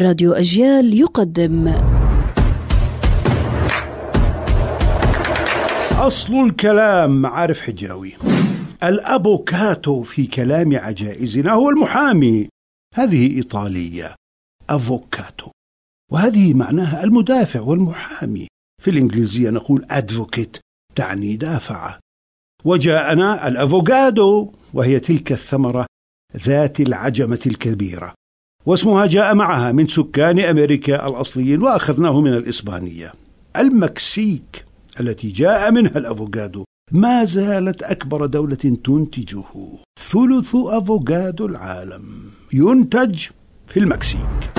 راديو أجيال يقدم. أصل الكلام معارف حجاوي. الأبوكاتو في كلام عجائزنا هو المحامي. هذه إيطالية أفوكاتو. وهذه معناها المدافع والمحامي. في الإنجليزية نقول advocate تعني دافع. وجاءنا الأفوكادو وهي تلك الثمرة ذات العجمة الكبيرة. واسمها جاء معها من سكان أمريكا الأصليين وأخذناه من الإسبانية. المكسيك التي جاء منها الأفوكادو ما زالت أكبر دولة تنتجه. ثلث أفوكادو العالم. ينتج في المكسيك.